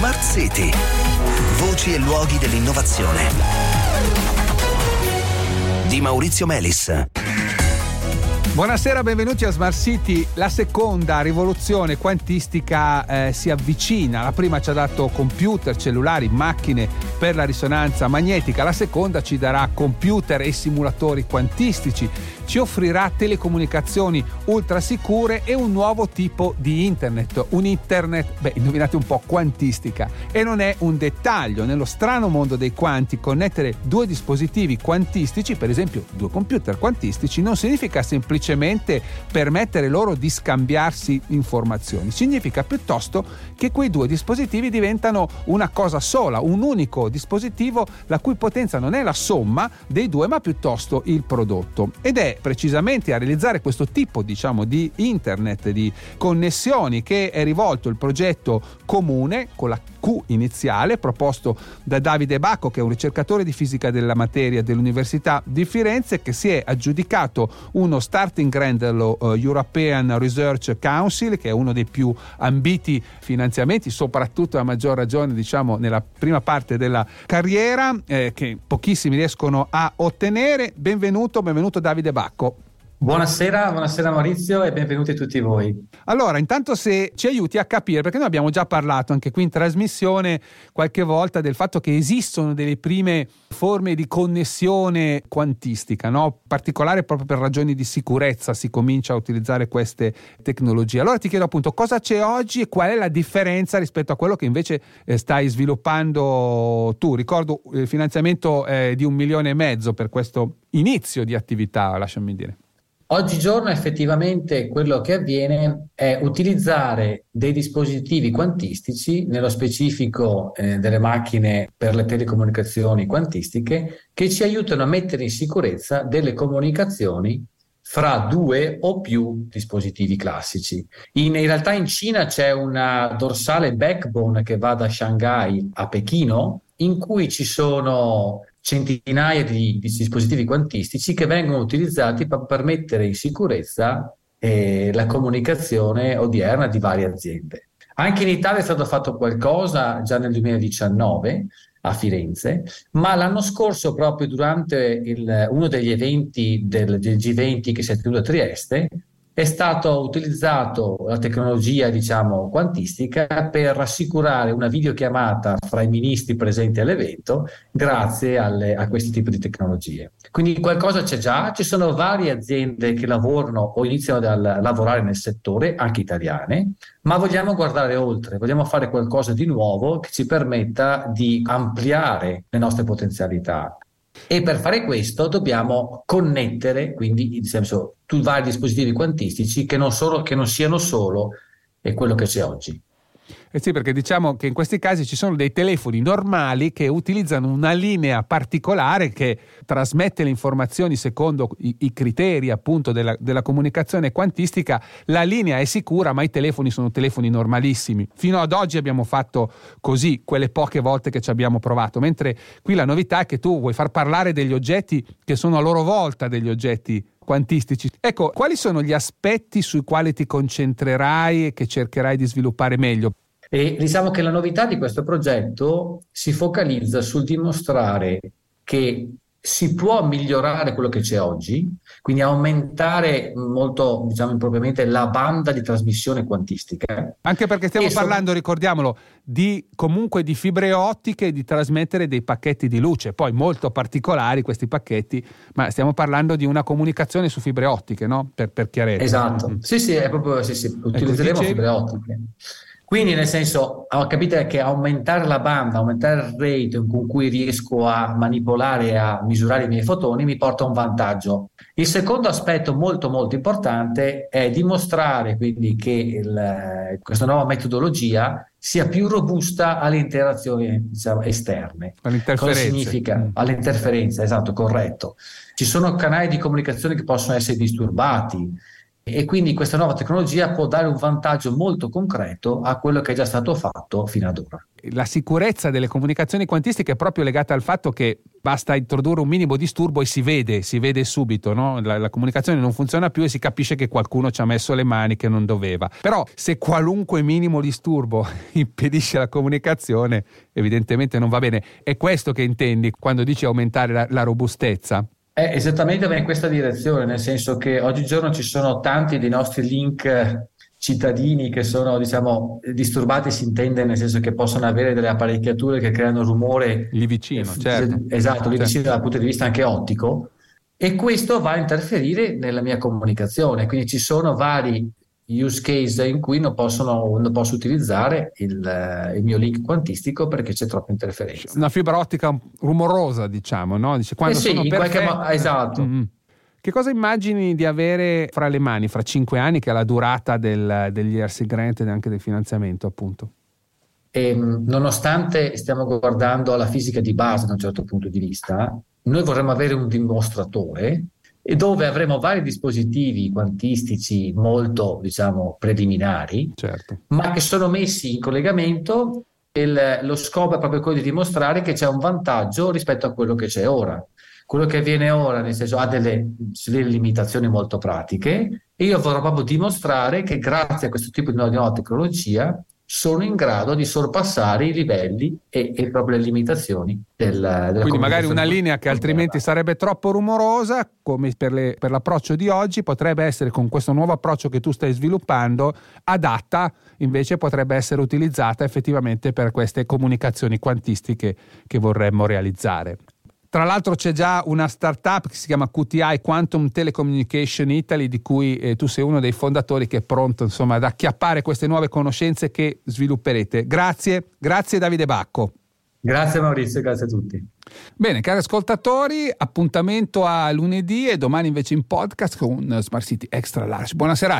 Smart City. Voci e luoghi dell'innovazione. Di Maurizio Melis. Buonasera, benvenuti a Smart City. La seconda rivoluzione quantistica eh, si avvicina. La prima ci ha dato computer, cellulari, macchine per la risonanza magnetica. La seconda ci darà computer e simulatori quantistici ci offrirà telecomunicazioni ultra sicure e un nuovo tipo di internet, un internet, beh, indovinate un po', quantistica. E non è un dettaglio, nello strano mondo dei quanti connettere due dispositivi quantistici, per esempio due computer quantistici, non significa semplicemente permettere loro di scambiarsi informazioni, significa piuttosto che quei due dispositivi diventano una cosa sola, un unico dispositivo la cui potenza non è la somma dei due ma piuttosto il prodotto. Ed è precisamente a realizzare questo tipo diciamo, di internet, di connessioni che è rivolto il progetto comune con la Q iniziale proposto da Davide Bacco che è un ricercatore di fisica della materia dell'Università di Firenze che si è aggiudicato uno starting grant dello uh, European Research Council che è uno dei più ambiti finanziamenti soprattutto a maggior ragione diciamo nella prima parte della carriera eh, che pochissimi riescono a ottenere benvenuto benvenuto Davide Bacco. Buonasera, buonasera Maurizio e benvenuti tutti voi. Allora, intanto se ci aiuti a capire, perché noi abbiamo già parlato anche qui in trasmissione qualche volta del fatto che esistono delle prime forme di connessione quantistica, no? particolare proprio per ragioni di sicurezza si comincia a utilizzare queste tecnologie. Allora ti chiedo appunto cosa c'è oggi e qual è la differenza rispetto a quello che invece eh, stai sviluppando tu. Ricordo il finanziamento eh, di un milione e mezzo per questo inizio di attività, lasciami dire. Oggigiorno effettivamente quello che avviene è utilizzare dei dispositivi quantistici, nello specifico eh, delle macchine per le telecomunicazioni quantistiche, che ci aiutano a mettere in sicurezza delle comunicazioni fra due o più dispositivi classici. In, in realtà in Cina c'è una dorsale backbone che va da Shanghai a Pechino, in cui ci sono centinaia di, di, dispositivi quantistici che vengono utilizzati per, per mettere in sicurezza eh, la comunicazione odierna di varie aziende. Anche in Italia è stato fatto qualcosa già nel 2019 a Firenze, ma l'anno scorso, proprio durante il, uno degli eventi del, del G20 che si è tenuto a Trieste, è stata utilizzata la tecnologia, diciamo, quantistica per rassicurare una videochiamata fra i ministri presenti all'evento grazie alle, a questo tipo di tecnologie. Quindi qualcosa c'è già, ci sono varie aziende che lavorano o iniziano a lavorare nel settore, anche italiane, ma vogliamo guardare oltre, vogliamo fare qualcosa di nuovo che ci permetta di ampliare le nostre potenzialità. E per fare questo dobbiamo connettere, quindi in senso, tu vari dispositivi quantistici che non, solo, che non siano solo quello che c'è oggi. Eh sì, perché diciamo che in questi casi ci sono dei telefoni normali che utilizzano una linea particolare che trasmette le informazioni secondo i, i criteri appunto della, della, comunicazione quantistica. La linea è sicura, ma i telefoni sono telefoni normalissimi. Fino ad oggi abbiamo fatto così, quelle poche volte che ci abbiamo provato, mentre qui la novità è che tu vuoi far parlare degli oggetti che sono a loro volta degli oggetti quantistici. Ecco, quali sono gli aspetti sui quali ti concentrerai e che cercherai di sviluppare meglio? E diciamo che la novità di questo progetto si focalizza sul dimostrare che si può migliorare quello che c'è oggi, quindi aumentare molto, diciamo impropriamente, la banda di trasmissione quantistica. Anche perché stiamo e parlando, so... ricordiamolo, di comunque di fibre ottiche di trasmettere dei pacchetti di luce, poi molto particolari questi pacchetti, ma stiamo parlando di una comunicazione su fibre ottiche, no? Per, per chiarezza. Esatto, mm. sì, sì, è proprio, sì, sì, ecco, utilizzeremo ecco, fibre ottiche. Quindi nel senso, capite che aumentare la banda, aumentare il rate con cui riesco a manipolare e a misurare i miei fotoni mi porta a un vantaggio. Il secondo aspetto molto molto importante è dimostrare quindi che il, questa nuova metodologia sia più robusta alle interazioni diciamo, esterne. Cosa significa? Mm. All'interferenza, esatto, corretto. Ci sono canali di comunicazione che possono essere disturbati, e quindi questa nuova tecnologia può dare un vantaggio molto concreto a quello che è già stato fatto fino ad ora. La sicurezza delle comunicazioni quantistiche è proprio legata al fatto che basta introdurre un minimo disturbo e si vede, si vede subito, no? la, la, comunicazione non funziona più e si capisce che qualcuno ci ha messo le mani che non doveva. Però se qualunque minimo disturbo impedisce la comunicazione, evidentemente non va bene. È questo che intendi quando dici aumentare la, la robustezza? È esattamente in questa direzione, nel senso che oggigiorno ci sono tanti dei nostri link cittadini che sono diciamo disturbati si intende nel senso che possono avere delle apparecchiature che creano rumore lì vicino eh, certo. esatto lì certo. vicino dal punto di vista anche ottico. E questo va a interferire nella mia comunicazione. Quindi ci sono vari use case in cui non, possono, non posso utilizzare il, eh, il, mio link quantistico perché c'è troppa interferenza una fibra ottica rumorosa diciamo no? Dice, quando eh sì, sono perfette... mo- esatto mm-hmm che cosa immagini di avere fra le mani fra cinque anni, che è la durata del, degli RC Grant e anche del finanziamento, appunto? E, ehm, nonostante stiamo guardando alla fisica di base da un certo punto di vista, noi vorremmo avere un dimostratore e dove avremo vari dispositivi quantistici molto, diciamo, preliminari, certo. ma che sono messi in collegamento e lo scopo è proprio quello di dimostrare che c'è un vantaggio rispetto a quello che c'è ora. Quello che avviene ora, nel senso, ha delle, delle limitazioni molto pratiche e io vorrò proprio dimostrare che grazie a questo tipo di nuova tecnologia sono in grado di sorpassare i livelli e, e proprio le limitazioni del, della Quindi magari una linea che altrimenti sarebbe troppo rumorosa, come per, le, per, l'approccio di oggi, potrebbe essere con questo nuovo approccio che tu stai sviluppando, adatta, invece potrebbe essere utilizzata effettivamente per queste comunicazioni quantistiche che vorremmo realizzare. Tra l'altro c'è già una startup che si chiama QTI Quantum Telecommunication Italy di cui eh, tu sei uno dei fondatori che è pronto insomma, ad acchiappare queste nuove conoscenze che svilupperete. Grazie, grazie Davide Bacco. Grazie Maurizio, grazie a tutti. Bene, cari ascoltatori, appuntamento a lunedì e domani invece in podcast con Smart City Extra Large. Buona serata.